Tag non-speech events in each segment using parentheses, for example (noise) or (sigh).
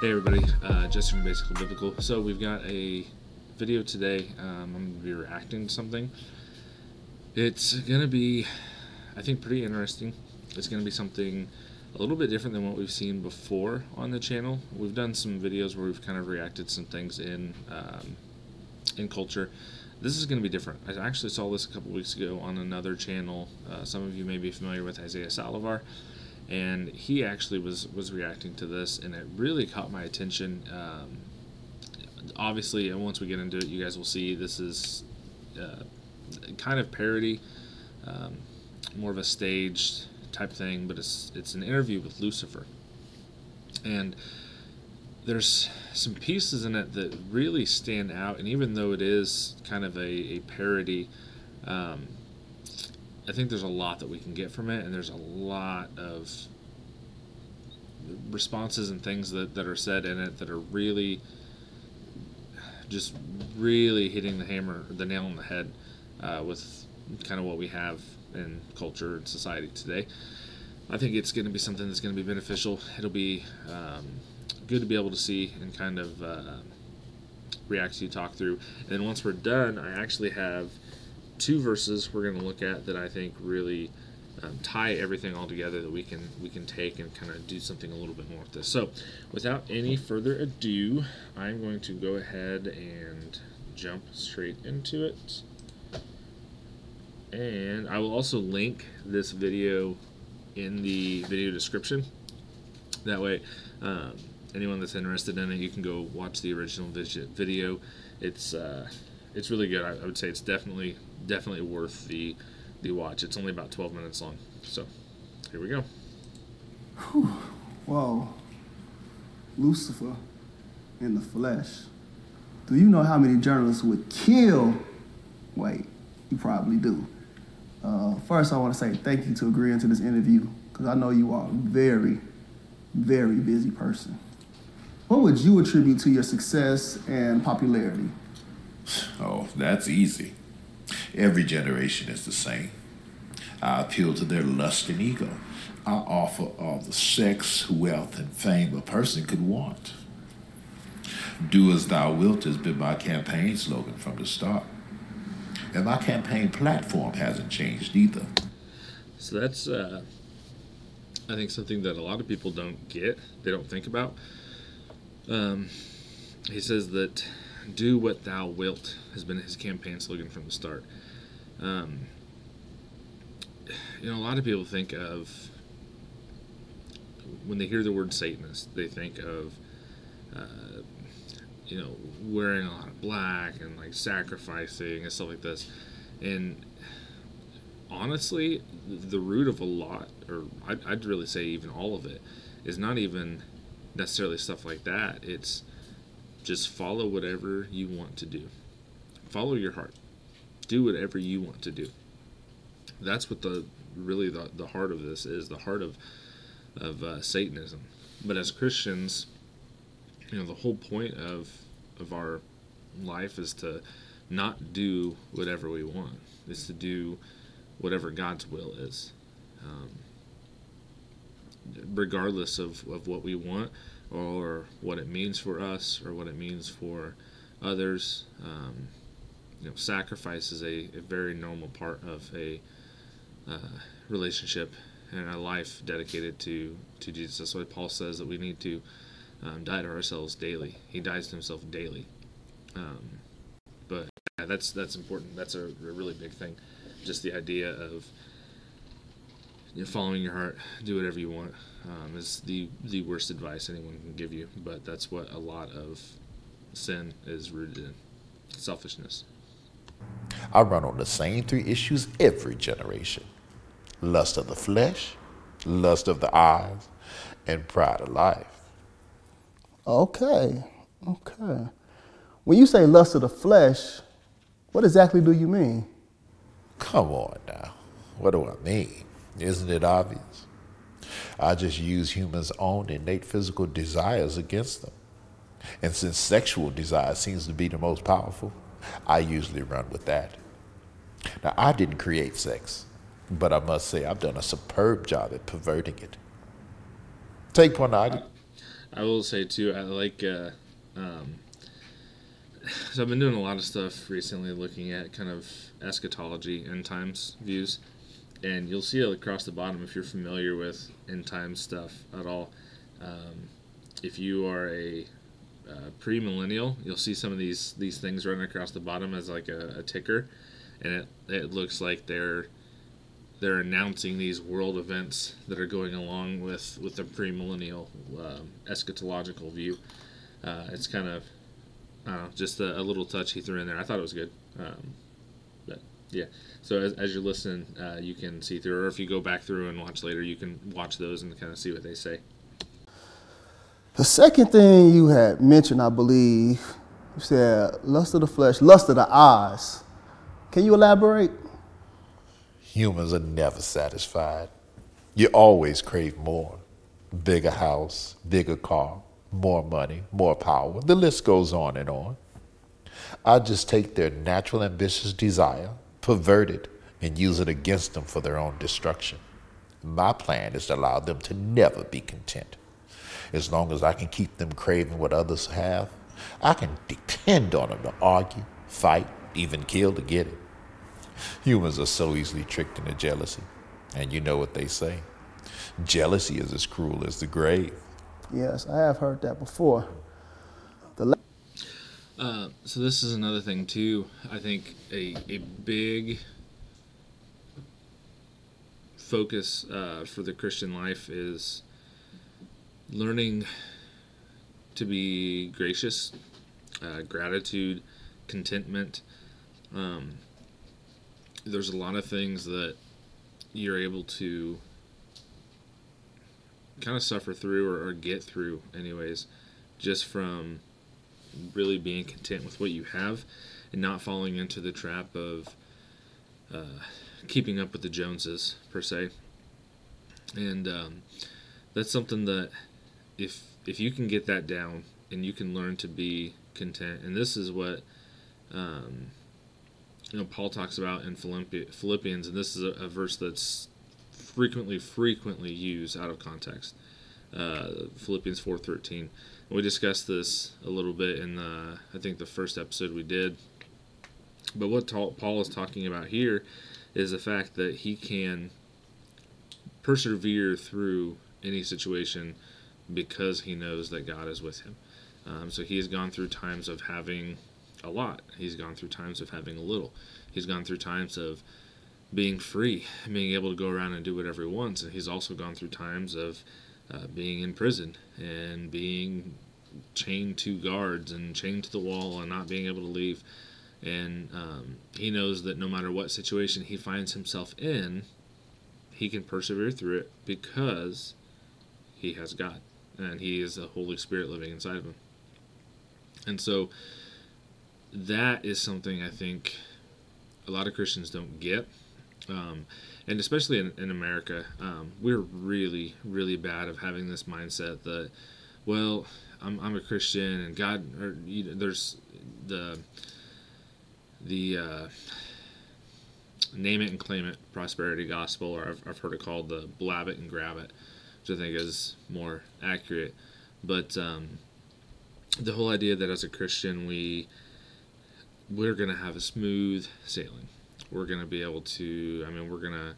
Hey everybody, uh, Jesse from Basically Biblical. So we've got a video today. Um, I'm to be reacting to something. It's to be, I think, pretty interesting. It's to be something a little bit different than what we've seen before on the channel. We've done some videos where we've kind of reacted some things in um, in culture. This is to be different. I actually saw this a couple weeks ago on another channel. Uh, some of you may be familiar with Isaiah Saldivar and he actually was was reacting to this, and it really caught my attention. Um, obviously, and once we get into it, you guys will see this is uh, kind of parody, um, more of a staged type thing, but it's it's an interview with Lucifer, and there's some pieces in it that really stand out, and even though it is kind of a, a parody. Um, I think there's a lot that we can get from it, and there's a lot of responses and things that, that are said in it that are really just really hitting the hammer, the nail on the head uh, with kind of what we have in culture and society today. I think it's going to be something that's going to be beneficial. It'll be um, good to be able to see and kind of uh, react to, talk through. And then once we're done, I actually have two verses we're going to look at that I think really um, tie everything all together that we can we can take and kind of do something a little bit more with this. So, without any further ado, I'm going to go ahead and jump straight into it. And I will also link this video in the video description. That way, um, anyone that's interested in it, you can go watch the original video. It's uh, it's really good. I, I would say it's definitely definitely worth the the watch. It's only about 12 minutes long. So here we go. Whew. Whoa. Lucifer in the flesh. Do you know how many journalists would kill? Wait, you probably do. Uh, first, I want to say thank you to agreeing to this interview because I know you are a very, very busy person. What would you attribute to your success and popularity? Oh, that's easy. Every generation is the same. I appeal to their lust and ego. I offer all the sex, wealth, and fame a person could want. Do as thou wilt has been my campaign slogan from the start. And my campaign platform hasn't changed either. So that's, uh, I think, something that a lot of people don't get, they don't think about. Um, he says that do what thou wilt has been his campaign slogan from the start. Um, you know, a lot of people think of when they hear the word Satanist, they think of uh, you know wearing a lot of black and like sacrificing and stuff like this. And honestly, the root of a lot, or I'd, I'd really say even all of it, is not even necessarily stuff like that. It's just follow whatever you want to do. Follow your heart. Do whatever you want to do. That's what the really the, the heart of this is the heart of of uh, Satanism. But as Christians, you know, the whole point of of our life is to not do whatever we want. Is to do whatever God's will is, um, regardless of, of what we want or what it means for us or what it means for others. Um, you know, sacrifice is a, a very normal part of a uh, relationship and a life dedicated to to Jesus. That's why Paul says that we need to um, die to ourselves daily. He dies to himself daily. Um, but yeah, that's that's important. That's a, a, really big thing. Just the idea of you know, following your heart, do whatever you want, um, is the the worst advice anyone can give you. But that's what a lot of sin is rooted in: selfishness. I run on the same three issues every generation lust of the flesh, lust of the eyes, and pride of life. Okay, okay. When you say lust of the flesh, what exactly do you mean? Come on now. What do I mean? Isn't it obvious? I just use humans' own innate physical desires against them. And since sexual desire seems to be the most powerful, I usually run with that. Now, I didn't create sex, but I must say I've done a superb job at perverting it. Take pornography. I will say too. I like. Uh, um, (sighs) so I've been doing a lot of stuff recently, looking at kind of eschatology, end times views, and you'll see it across the bottom if you're familiar with end times stuff at all. Um, if you are a uh, pre-millennial, you'll see some of these these things running across the bottom as like a, a ticker, and it it looks like they're they're announcing these world events that are going along with with the premillennial um, eschatological view. Uh, it's kind of uh, just a, a, little touch he threw in there. I thought it was good. Um, yeah, so as, as you're listening, uh, you can see through, or if you go back through and watch later, you can watch those and kind of see what they say. The second thing you had mentioned, I believe, you said lust of the flesh, lust of the eyes. Can you elaborate? Humans are never satisfied. You always crave more. Bigger house, bigger car, more money, more power. The list goes on and on. I just take their natural ambitious desire, pervert it, and use it against them for their own destruction. My plan is to allow them to never be content. As long as I can keep them craving what others have, I can depend on them to argue, fight, even kill to get it. Humans are so easily tricked into jealousy. And you know what they say jealousy is as cruel as the grave. Yes, I have heard that before. Uh, so this is another thing too. I think a a big focus uh, for the Christian life is learning to be gracious, uh, gratitude, contentment. Um, there's a lot of things that you're able to kind of suffer through or, or, get through anyways just from really being content with what you have and not falling into the trap of uh, keeping up with the joneses per se and um, that's something that if if you can get that down and you can learn to be content and this is what um, you know Paul talks about in Philippians, and this is a, a verse that's frequently frequently used out of context. Uh, Philippians four thirteen. We discussed this a little bit in the I think the first episode we did. But what Paul is talking about here is the fact that he can persevere through any situation because he knows that God is with him. Um, so he has gone through times of having a lot. He's gone through times of having a little. He's gone through times of being free, being able to go around and do whatever he wants. And he's also gone through times of uh, being in prison and being chained to guards and chained to the wall and not being able to leave. And um, he knows that no matter what situation he finds himself in, he can persevere through it because he has God and he is the Holy Spirit living inside of him. And so that is something I think a lot of Christians don't get. Um, and especially in, in America, um, we're really, really bad of having this mindset that, well, I'm, I'm a Christian and God, or you know, there's the the uh, name it and claim it prosperity gospel, or I've, I've heard it called the blab it and grab it, which I think is more accurate. But um, the whole idea that as a Christian we we're to have a smooth sailing. We're going to be able to, I mean, we're going to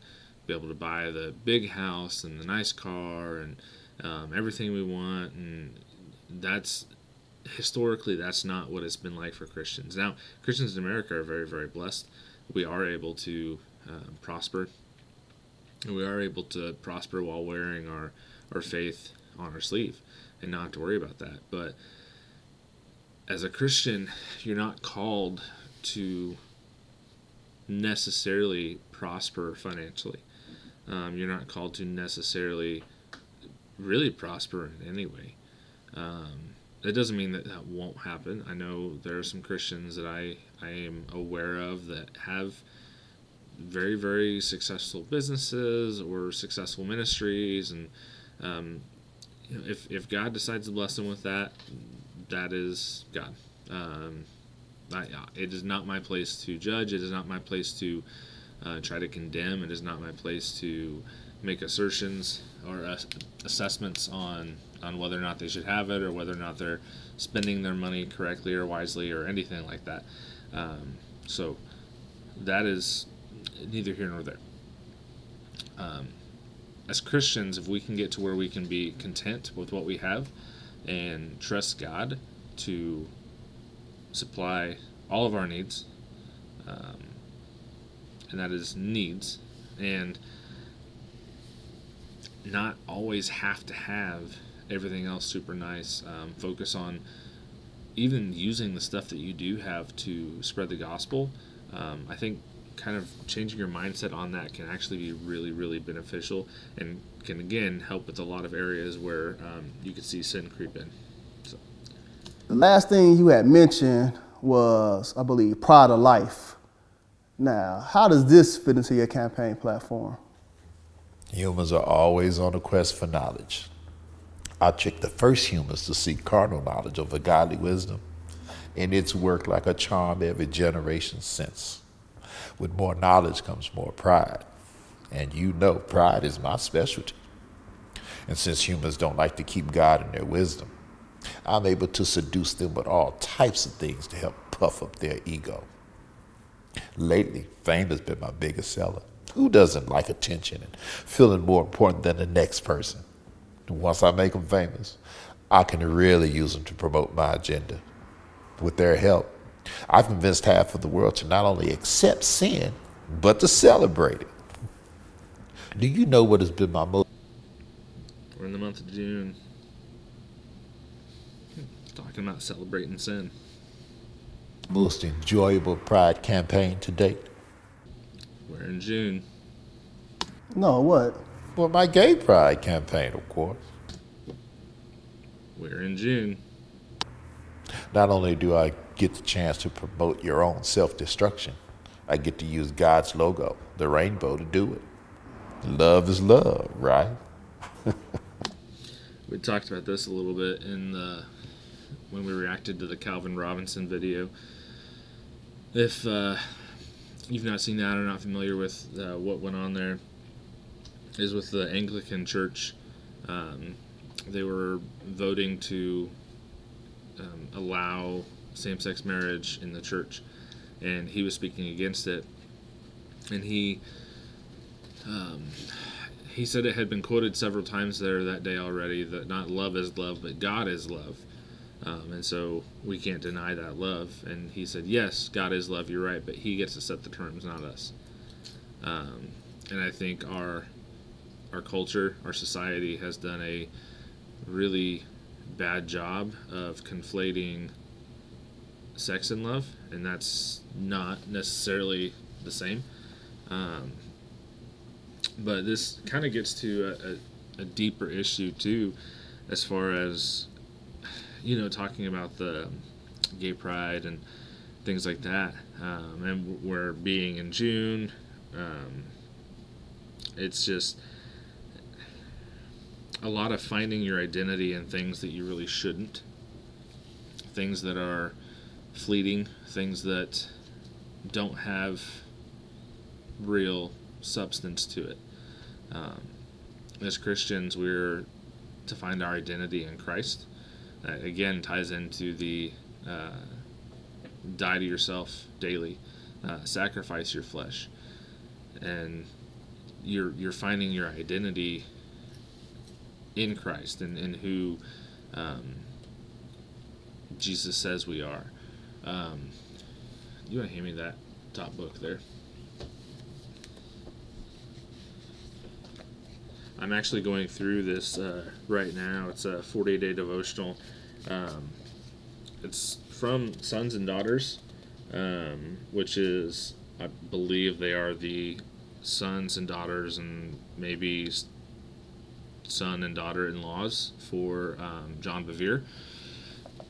be able to buy the big house and the nice car and um, everything we want. And that's historically, that's not what it's been like for Christians. Now, Christians in America are very, very blessed. We are able to uh, prosper. And we are able to prosper while wearing our, our faith on our sleeve and not have to worry about that. But as a Christian, you're not called to necessarily prosper financially. Um, you're not called to necessarily really prosper in any way. Um, that doesn't mean that that won't happen. I know there are some Christians that I, I am aware of that have very, very successful businesses or successful ministries. And um, you know, if, if God decides to bless them with that, that is God. It is not my place to judge. It is not my place to uh, try to condemn. It is not my place to make assertions or assessments on on whether or not they should have it or whether or not they're spending their money correctly or wisely or anything like that. Um, so that is neither here nor there. Um, as Christians, if we can get to where we can be content with what we have and trust God to supply all of our needs, um, and that is needs, and not always have to have everything else super nice. Um, focus on even using the stuff that you do have to spread the gospel. Um, I think kind of changing your mindset on that can actually be really, really beneficial and can again help with a lot of areas where um, you could see sin creep in. The last thing you had mentioned was, I believe, Pride of Life. Now, how does this fit into your campaign platform? Humans are always on a quest for knowledge. I tricked the first humans to seek carnal knowledge over godly wisdom, and it's worked like a charm every generation since. With more knowledge comes more pride. And you know, pride is my specialty. And since humans don't like to keep God in their wisdom, I'm able to seduce them with all types of things to help puff up their ego. Lately, fame has been my biggest seller. Who doesn't like attention and feeling more important than the next person? Once I make them famous, I can really use them to promote my agenda. With their help, I've convinced half of the world to not only accept sin, but to celebrate it. Do you know what has been my most? We're in the month of June. Talking about celebrating sin. Most enjoyable pride campaign to date. We're in June. No, what? Well, my gay pride campaign, of course. We're in June. Not only do I get the chance to promote your own self destruction, I get to use God's logo, the rainbow, to do it. Love is love, right? (laughs) we talked about this a little bit in the when we reacted to the Calvin Robinson video. If uh, you've not seen that or not familiar with uh, what went on there, is with the Anglican Church. Um, they were voting to um, allow same-sex marriage in the church, and he was speaking against it. And he um, he said it had been quoted several times there that day already that not love is love, but God is love. Um, and so we can't deny that love. And he said, Yes, God is love, you're right, but He gets to set the terms, not us. Um, and I think our our culture, our society has done a really bad job of conflating sex and love, and that's not necessarily the same. Um, but this kind of gets to a, a, a, deeper issue too, as far as you know, talking about the gay pride and things like that. Um, and we're being in June. Um, it's just a lot of finding your identity in things that you really shouldn't, things that are fleeting, things that don't have real substance to it. Um, as Christians, we're to find our identity in Christ. That again ties into the uh, die to yourself daily, uh, sacrifice your flesh, and you're you're finding your identity in Christ and, and who um, Jesus says we are. Um, you want to hand me that top book there? I'm actually going through this uh, right now. It's a 40 day devotional. Um, it's from Sons and Daughters, um, which is, I believe, they are the sons and daughters and maybe son and daughter in laws for um, John Bevere.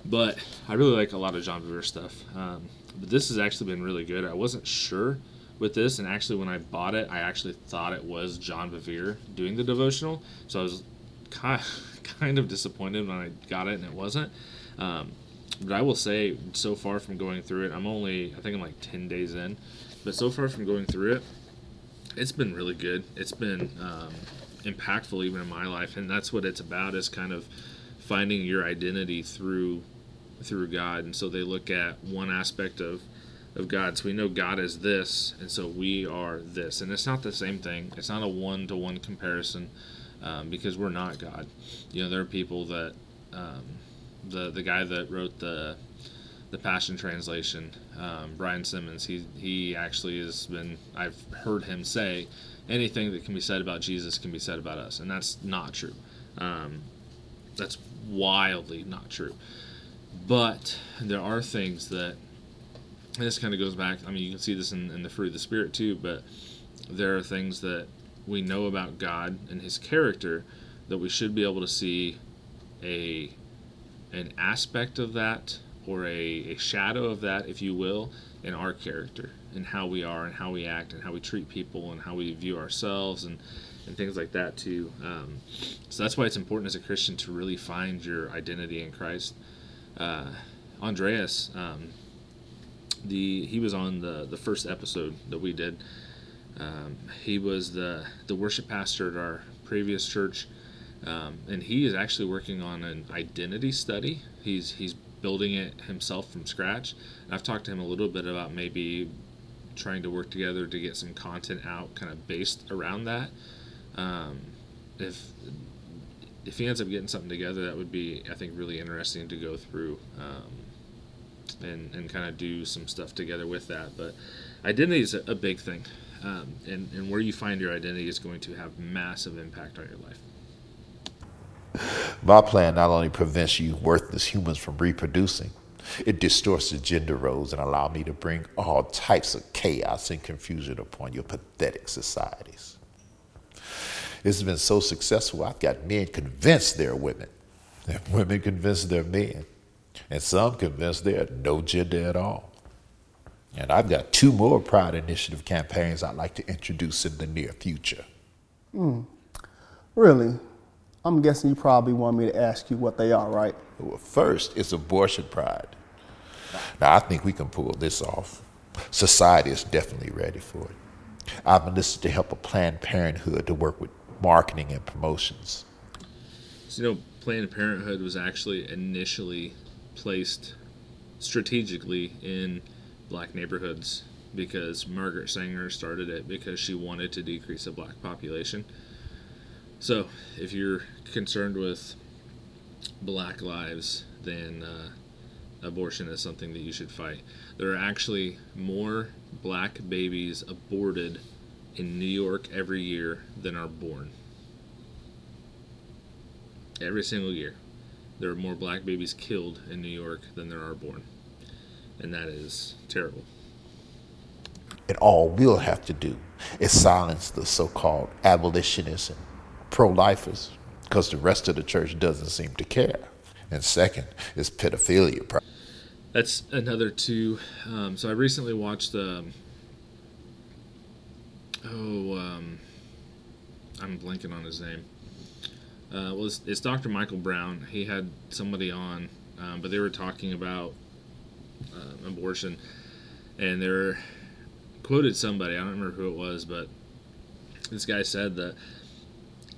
But I really like a lot of John Bevere stuff. Um, but this has actually been really good. I wasn't sure with this, and actually, when I bought it, I actually thought it was John Bevere doing the devotional. So I was kind of, (laughs) kind of disappointed when I got it and it wasn't. Um, but I will say, so far from going through it, I'm only, I think I'm like 10 days in. But so far from going through it, it's been really good. It's been um, impactful even in my life, and that's what it's about. Is kind of finding your identity through through God, and so they look at one aspect of of God. So we know God is this, and so we are this, and it's not the same thing. It's not a one to one comparison um, because we're not God. You know, there are people that um, the the guy that wrote the the Passion Translation, um, Brian Simmons. He he actually has been. I've heard him say anything that can be said about Jesus can be said about us, and that's not true. Um, that's wildly not true. But there are things that, this kind of goes back. I mean, you can see this in, in the fruit of the Spirit too. But there are things that we know about God and His character that we should be able to see a an aspect of that or a, a shadow of that, if you will, in our character and how we are and how we act and how we treat people and how we view ourselves and and things like that too. Um, so that's why it's important as a Christian to really find your identity in Christ. Uh, Andreas, um, the he was on the the first episode that we did. Um, he was the the worship pastor at our previous church, um, and he is actually working on an identity study. He's he's building it himself from scratch. And I've talked to him a little bit about maybe trying to work together to get some content out, kind of based around that. Um, if if he ends up getting something together, that would be, I think, really interesting to go through um, and and kind of do some stuff together with that. But identity is a, a big thing, um, and and where you find your identity is going to have massive impact on your life. My plan not only prevents you worthless humans from reproducing, it distorts the gender roles and allow me to bring all types of chaos and confusion upon your pathetic societies. This has been so successful, I've got men convinced they're women, and women convinced they're men, and some convinced they're no gender at all. And I've got two more Pride Initiative campaigns I'd like to introduce in the near future. Mm. Really? I'm guessing you probably want me to ask you what they are, right? Well, first, it's abortion pride. Now, I think we can pull this off. Society is definitely ready for it. I've enlisted to help a Planned Parenthood to work with marketing and promotions. So, you know, Planned Parenthood was actually initially placed strategically in black neighborhoods because Margaret Sanger started it because she wanted to decrease the black population. So, if you're concerned with black lives, then uh, abortion is something that you should fight. There are actually more black babies aborted in New York every year than are born. Every single year. There are more black babies killed in New York than there are born. And that is terrible. And all we'll have to do is silence the so called abolitionists and pro lifers because the rest of the church doesn't seem to care. And second is pedophilia. That's another two. Um, so I recently watched the. Um, oh, um, I'm blanking on his name. Uh, well, it's, it's, Dr. Michael Brown. He had somebody on, um, but they were talking about uh, abortion, and they were quoted somebody. I don't remember who it was, but this guy said that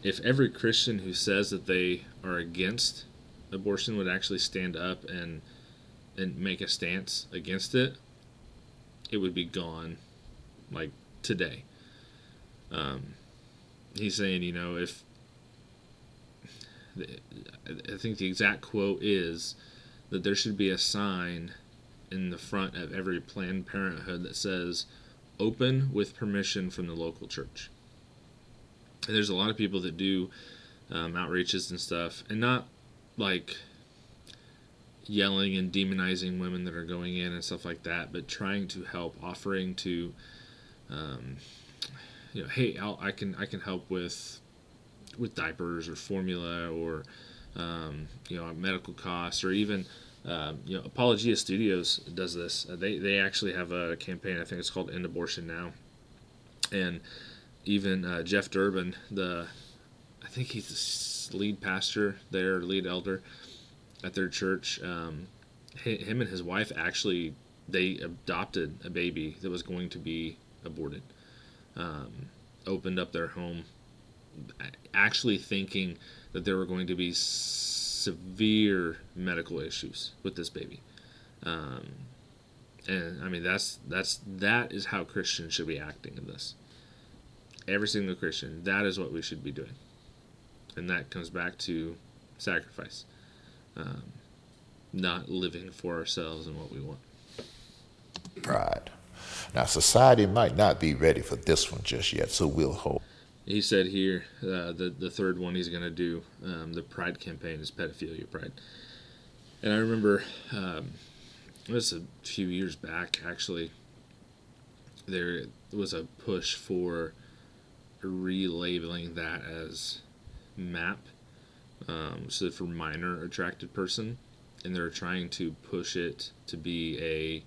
if every Christian who says that they are against abortion would actually stand up and and make a stance against it, it would be gone like today. Um, he's saying, you know, if I think the exact quote is that there should be a sign in the front of every Planned Parenthood that says open with permission from the local church. And there's a lot of people that do um, outreaches and stuff, and not like yelling and demonizing women that are going in and stuff like that, but trying to help, offering to, um, you know, hey, I'll, i can I can help with with diapers or formula or um, you know medical costs or even um, you know Apologia Studios does this. Uh, they they actually have a campaign. I think it's called End Abortion Now, and even uh, Jeff Durbin, the I think he's the lead pastor there, lead elder at their church. Um, him and his wife actually they adopted a baby that was going to be aborted. Um, opened up their home, actually thinking that there were going to be severe medical issues with this baby. Um, and I mean that's that's that is how Christians should be acting in this. Every single Christian, that is what we should be doing, and that comes back to sacrifice, um, not living for ourselves and what we want. Pride. Now, society might not be ready for this one just yet, so we'll hold. He said here, uh, the the third one he's going to do, um, the Pride campaign is pedophilia Pride, and I remember um, it was a few years back actually. There was a push for relabeling that as MAP, um, so for minor attracted person, and they're trying to push it to be a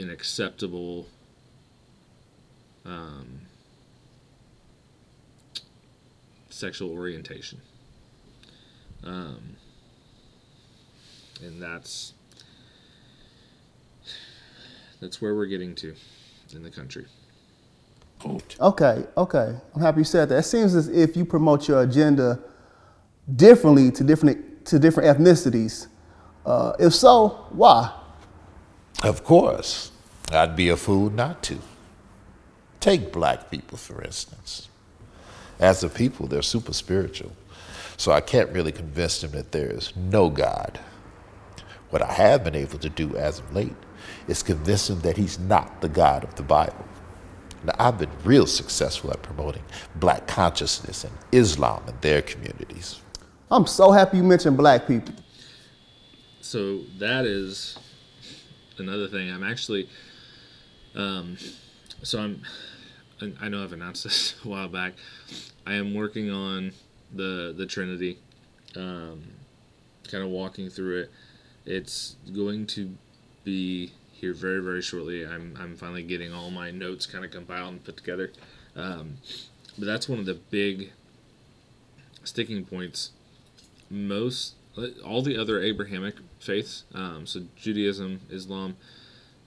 an acceptable um, sexual orientation. Um, and that's that's where we're getting to in the country. Okay, okay. I'm happy you said that. It seems as if you promote your agenda differently to different to different ethnicities. Uh, if so, why? Of course, I'd be a fool not to. Take black people, for instance. As a people, they're super spiritual, so I can't really convince them that there is no God. What I have been able to do as of late is convince them that He's not the God of the Bible. Now, I've been real successful at promoting black consciousness and Islam in their communities. I'm so happy you mentioned black people. So that is another thing. I'm actually, um, so I'm, I know I've announced (laughs) this a while back. I am working on the the Trinity, um, kind of walking through it. It's going to be here very very shortly. I'm I'm finally getting all my notes kind of compiled and put together. Um, but that's one of the big sticking points. Most all the other Abrahamic faiths, um, so Judaism, Islam,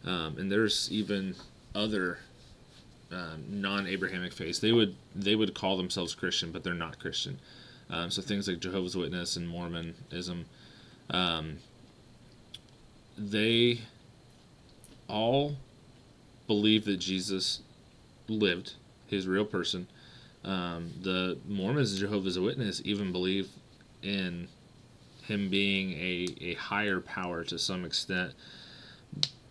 um, and there's even other um, non-Abrahamic faiths. They would they would call themselves Christian, but they're not Christian. Um, so things like Jehovah's Witness and Mormonism, um, they all believe that Jesus lived, his real person. Um, the Mormons and Jehovah's Witness even believe in him being a, a higher power to some extent,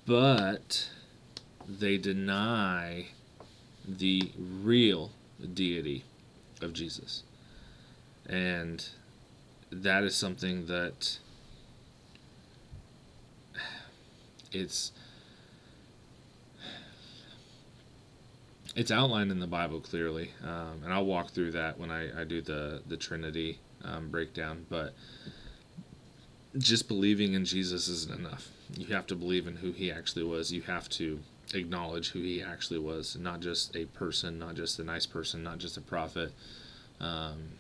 but they deny the real deity of Jesus. And that is something that it's it's outlined in the Bible clearly, um, and I'll walk through that when I, I do the the Trinity um, breakdown. But just believing in Jesus isn't enough. You have to believe in who He actually was. You have to acknowledge who He actually was, not just a person, not just a nice person, not just a prophet, um,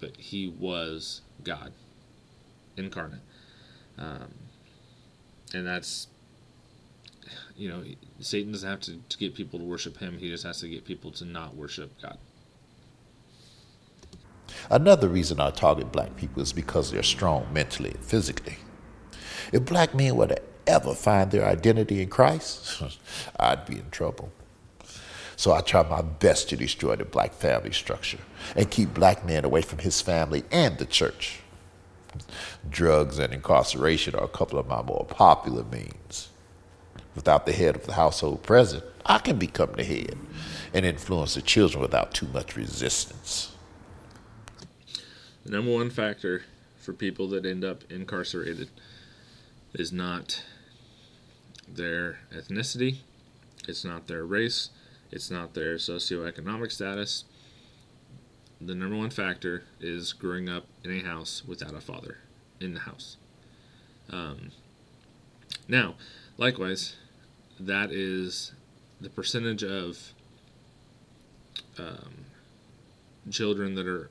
but He was God incarnate, um, and that's you know, Satan doesn't have to, to get people to worship him. He just has to get people to not worship God. Another reason I target black people is because they're strong mentally and physically. If black men were to ever find their identity in Christ, (laughs) I'd be in trouble. So I try my best to destroy the black family structure and keep black men away from his family and the church. Drugs and incarceration are a couple of my more popular means without the head of the household present, I can become the head and influence the children without too much resistance. The number one factor for people that end up incarcerated is not their ethnicity, it's not their race, it's not their socioeconomic status. The number one factor is growing up in a house without a father in the house. Um, now, likewise, that is the percentage of um, children that are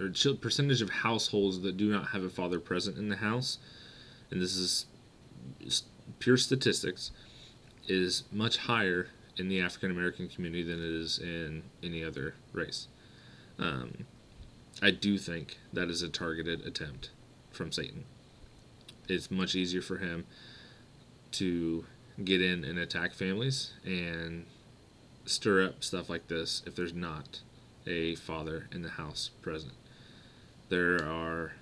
or percentage of households that do not have a father present in the house, and this is pure statistics, is much higher in the African American community than it is in any other race. Um, I do think that is a targeted attempt from Satan. It's much easier for him to get in and attack families and stir up stuff like this if there's not a father in the house present. There are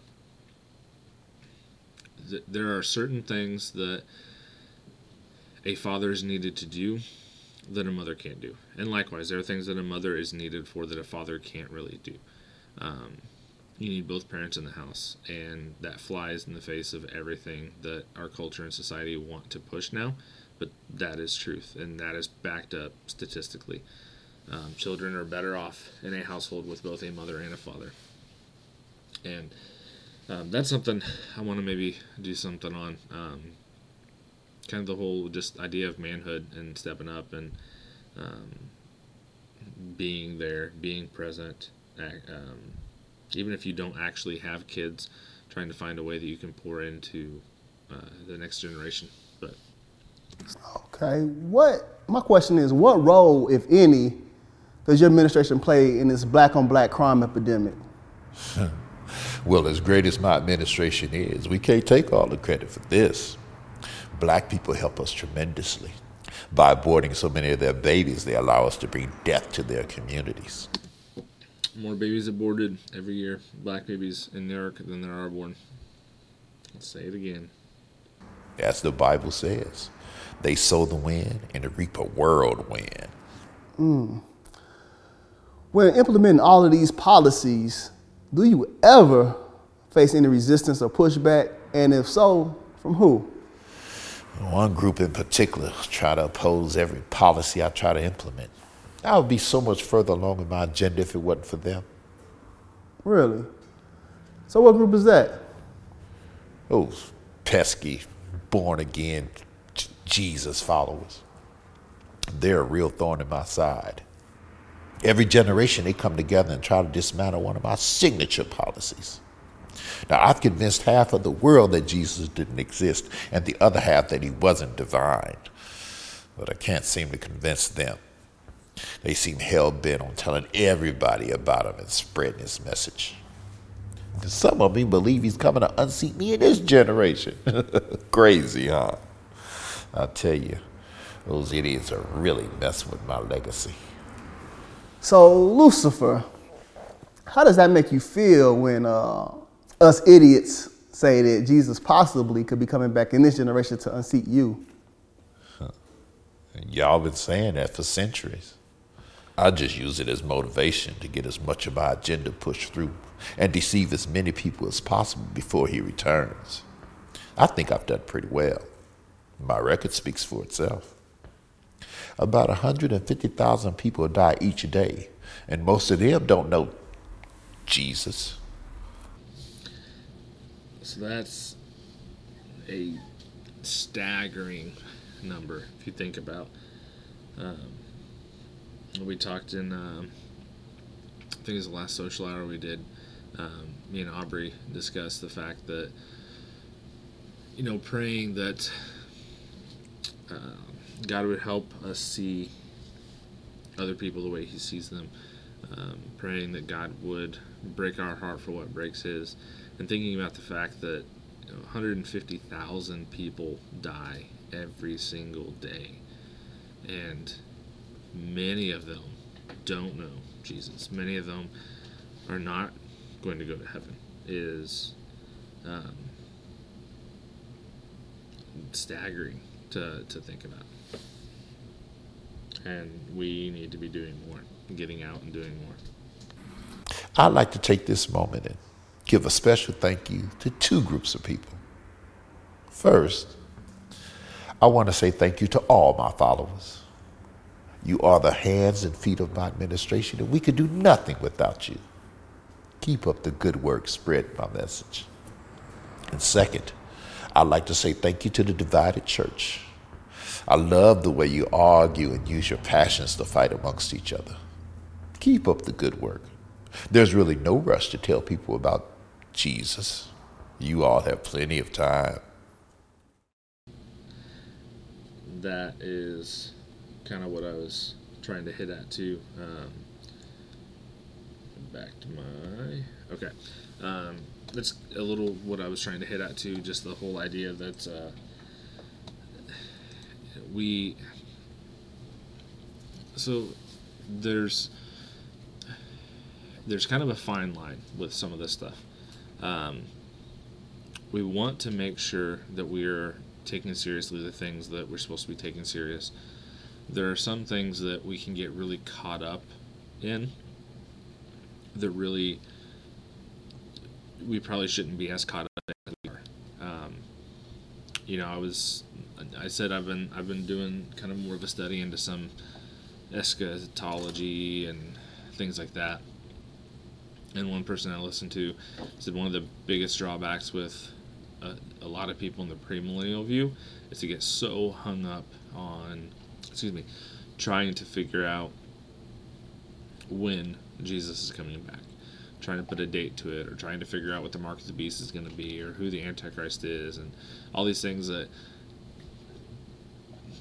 there are certain things that a father is needed to do that a mother can't do. And likewise, there are things that a mother is needed for that a father can't really do. Um, you need both parents in the house, and that flies in the face of everything that our culture and society want to push now. But that is truth, and that is backed up statistically. Um, children are better off in a household with both a mother and a father. And um, that's something I want to maybe do something on. Um, kind of the whole just idea of manhood and stepping up and um, being there, being present. Um, even if you don't actually have kids, trying to find a way that you can pour into uh, the next generation. But okay, what my question is, what role, if any, does your administration play in this black-on-black crime epidemic? (laughs) well, as great as my administration is, we can't take all the credit for this black people help us tremendously. By aborting so many of their babies, they allow us to bring death to their communities. More babies aborted every year, black babies in New York, than there are born. Let's say it again. As the Bible says, they sow the wind and reap a whirlwind. Mm. When implementing all of these policies, do you ever face any resistance or pushback? And if so, from who? One group in particular try to oppose every policy I try to implement. I would be so much further along in my agenda if it wasn't for them. Really? So what group is that? Those pesky, born again Jesus followers. They're a real thorn in my side. Every generation they come together and try to dismantle one of my signature policies. Now, I've convinced half of the world that Jesus didn't exist and the other half that he wasn't divine. But I can't seem to convince them. They seem hell bent on telling everybody about him and spreading his message. Some of them believe he's coming to unseat me in this generation. (laughs) Crazy, huh? I tell you, those idiots are really messing with my legacy. So, Lucifer, how does that make you feel when uh, us idiots say that Jesus possibly could be coming back in this generation to unseat you. Huh. Y'all been saying that for centuries. I just use it as motivation to get as much of my agenda pushed through and deceive as many people as possible before he returns. I think I've done pretty well. My record speaks for itself. About 150,000 people die each day, and most of them don't know Jesus. So that's a staggering number if you think about. Um, we talked in, um, I think it was the last social hour we did. Um, me and Aubrey discussed the fact that, you know, praying that uh, God would help us see other people the way He sees them. Um, praying that God would break our heart for what breaks His and thinking about the fact that you know, 150,000 people die every single day, and many of them don't know Jesus. Many of them are not going to go to heaven. Is um, staggering to, to think about. And we need to be doing more, getting out and doing more. I'd like to take this moment and give a special thank you to two groups of people. First, I want to say thank you to all my followers. You are the hands and feet of my administration, and we could do nothing without you. Keep up the good work, spread my message. And second, I'd like to say thank you to the divided church. I love the way you argue and use your passions to fight amongst each other. Keep up the good work. There's really no rush to tell people about Jesus. You all have plenty of time. That is kind of what I was trying to hit at too. Um, back to my. Okay. Um, that's a little what I was trying to hit at too. Just the whole idea that uh, we. So there's there's kind of a fine line with some of this stuff. Um, we want to make sure that we are taking seriously the things that we're supposed to be taking serious. There are some things that we can get really caught up in that really we probably shouldn't be as caught up as we are. Um, you know, I was I said I've been I've been doing kind of more of a study into some eschatology and things like that. And one person I listened to said one of the biggest drawbacks with a, a lot of people in the premillennial view is to get so hung up on, excuse me, trying to figure out when Jesus is coming back, trying to put a date to it, or trying to figure out what the mark of the beast is going to be, or who the Antichrist is, and all these things that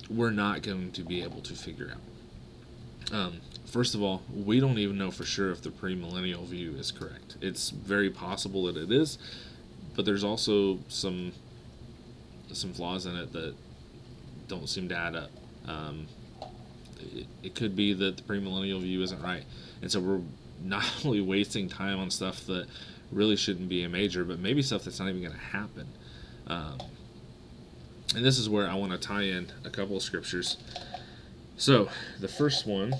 we're not going to be able to figure out. Um, first of all, we don't even know for sure if the premillennial view is correct. It's very possible that it is, but there's also some some flaws in it that don't seem to add up. Um, it, it could be that the premillennial view isn't right, and so we're not (laughs) only wasting time on stuff that really shouldn't be a major, but maybe stuff that's not even going to happen. Um, and this is where I want to tie in a couple of scriptures. So, the first one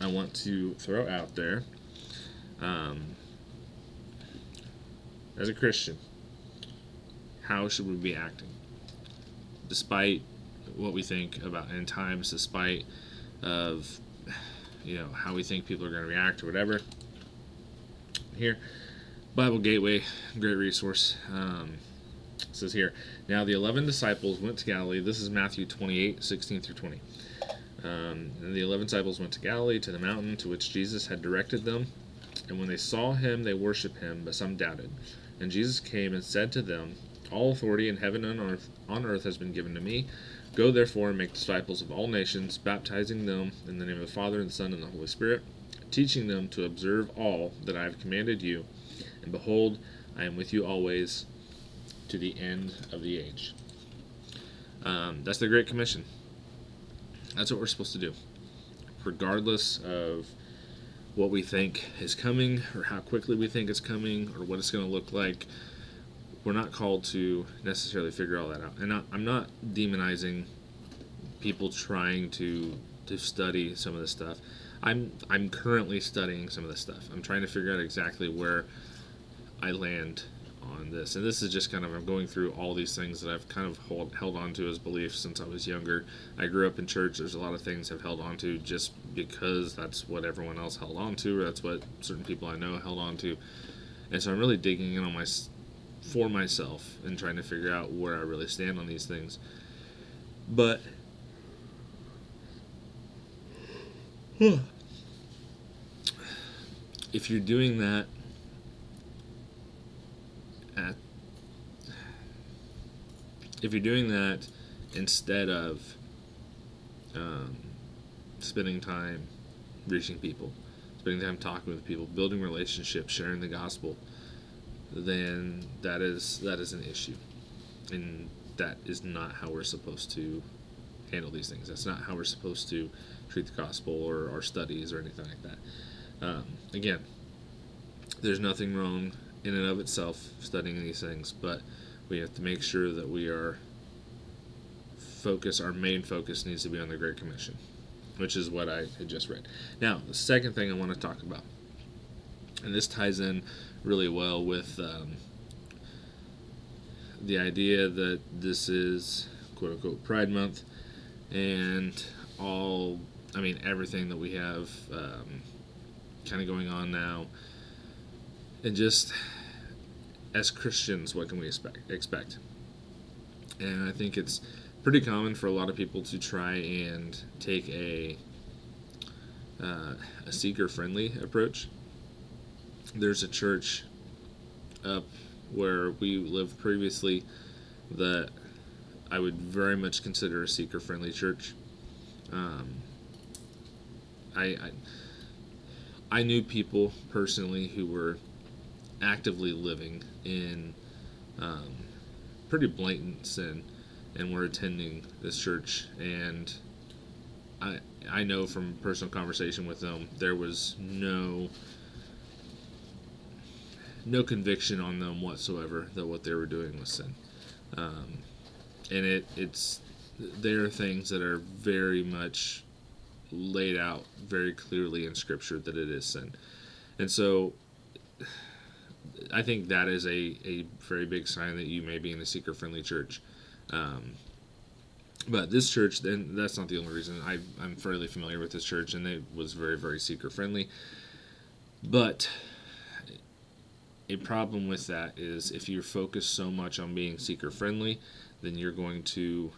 I want to throw out there um, as a Christian, how should we be acting? Despite what we think about end times, despite of you know how we think people are going to react or whatever. Here, Bible Gateway, great resource. Um, says here, now the eleven disciples went to Galilee. This is Matthew 28, 16 through 20. Um, and the eleven disciples went to Galilee, to the mountain to which Jesus had directed them. And when they saw him, they worshipped him, but some doubted. And Jesus came and said to them, All authority in heaven and on earth, on earth has been given to me. Go therefore and make disciples of all nations, baptizing them in the name of the Father and the Son and the Holy Spirit, teaching them to observe all that I have commanded you. And behold, I am with you always to the end of the age. Um, that's the Great Commission. That's what we're supposed to do. Regardless of what we think is coming, or how quickly we think it's coming, or what it's going to look like, we're not called to necessarily figure all that out. And I, I'm not demonizing people trying to to study some of this stuff. I'm I'm currently studying some of this stuff. I'm trying to figure out exactly where I land on this. And this is just kind of I'm going through all these things that I've kind of hold, held on to as beliefs since I was younger. I grew up in church. There's a lot of things I've held on to just because that's what everyone else held on to, or that's what certain people I know held on to. And so I'm really digging in on my for myself and trying to figure out where I really stand on these things. But if you're doing that at if you're doing that instead of um, spending time reaching people, spending time talking with people, building relationships, sharing the gospel, then that is that is an issue, and that is not how we're supposed to handle these things. That's not how we're supposed to treat the gospel or our studies or anything like that. Um, again, there's nothing wrong in and of itself studying these things, but we have to make sure that we are focus. Our main focus needs to be on the Great Commission, which is what I had just read. Now, the second thing I want to talk about, and this ties in really well with um, the idea that this is quote unquote Pride Month and all, I mean, everything that we have um, kind of going on now. And just as Christians, what can we expect? And I think it's pretty common for a lot of people to try and take a uh, a seeker friendly approach. There's a church up where we lived previously that I would very much consider a seeker friendly church. Um, I, I I knew people personally who were actively living in um, pretty blatant sin and were attending this church and I I know from personal conversation with them there was no no conviction on them whatsoever that what they were doing was sin um, and it it's there are things that are very much laid out very clearly in scripture that it is sin and so I think that is a, a very big sign that you may be in a seeker friendly church. Um, but this church, then that's not the only reason. I, I'm fairly familiar with this church, and it was very, very seeker friendly. But a problem with that is if you're focused so much on being seeker friendly, then you're going to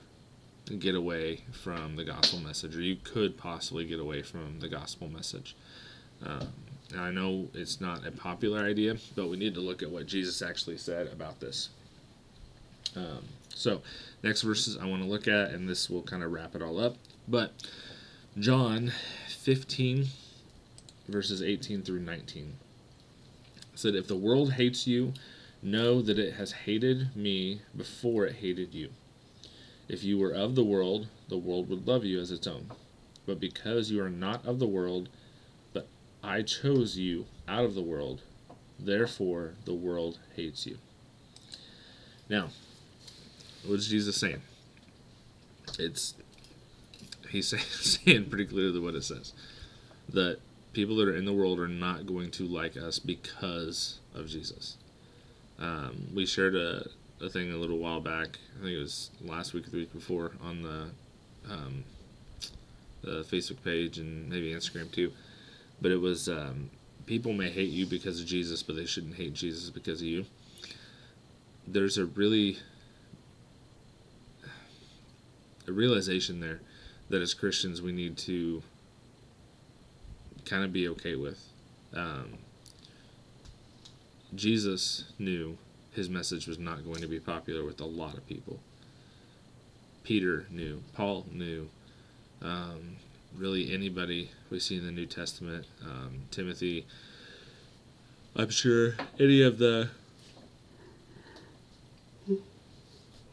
get away from the gospel message, or you could possibly get away from the gospel message. Um, I know it's not a popular idea, but we need to look at what Jesus actually said about this. Um, so, next verses I want to look at, and this will kind of wrap it all up. But John 15, verses 18 through 19 said, If the world hates you, know that it has hated me before it hated you. If you were of the world, the world would love you as its own. But because you are not of the world, but I chose you out of the world, therefore the world hates you. Now, what is Jesus saying? It's he's (laughs) saying pretty clearly what it says that people that are in the world are not going to like us because of Jesus. Um, we shared a, a thing a little while back. I think it was last week or the week before on the um, the Facebook page and maybe Instagram too but it was um, people may hate you because of Jesus, but they shouldn't hate Jesus because of you. There's a really a realization there that as Christians we need to kind of be okay with. Um, Jesus knew his message was not going to be popular with a lot of people. Peter knew, Paul knew, um, really anybody we see in the New Testament. Um, Timothy, I'm sure any of the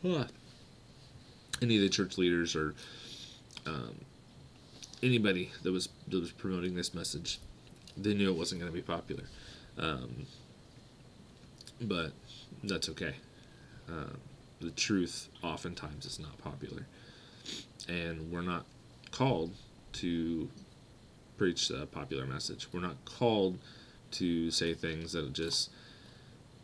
huh, any of the church leaders or um, anybody that was that was promoting this message, they knew it wasn't going to be popular, um, but that's okay. Uh, the truth oftentimes is not popular, and we're not called to preach a popular message. We're not called to say things that just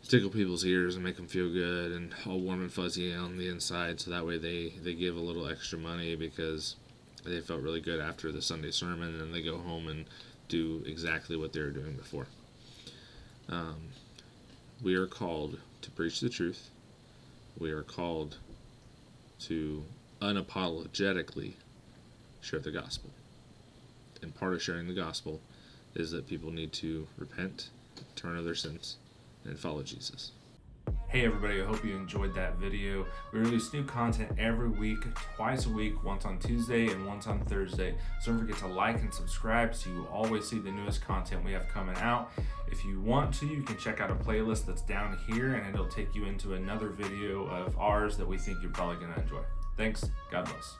tickle people's ears and make them feel good and all warm and fuzzy on the inside so that way they, they give a little extra money because they felt really good after the Sunday sermon and they go home and do exactly what they were doing before. Um, we are called to preach the truth. We are called to unapologetically share the gospel and part of sharing the gospel is that people need to repent, turn of their sins, and follow Jesus. Hey everybody, I hope you enjoyed that video. We release new content every week, twice a week, once on Tuesday and once on Thursday. So don't forget to like and subscribe so you always see the newest content we have coming out. If you want to, you can check out a playlist that's down here and it'll take you into another video of ours that we think you're probably going to enjoy. Thanks. God bless.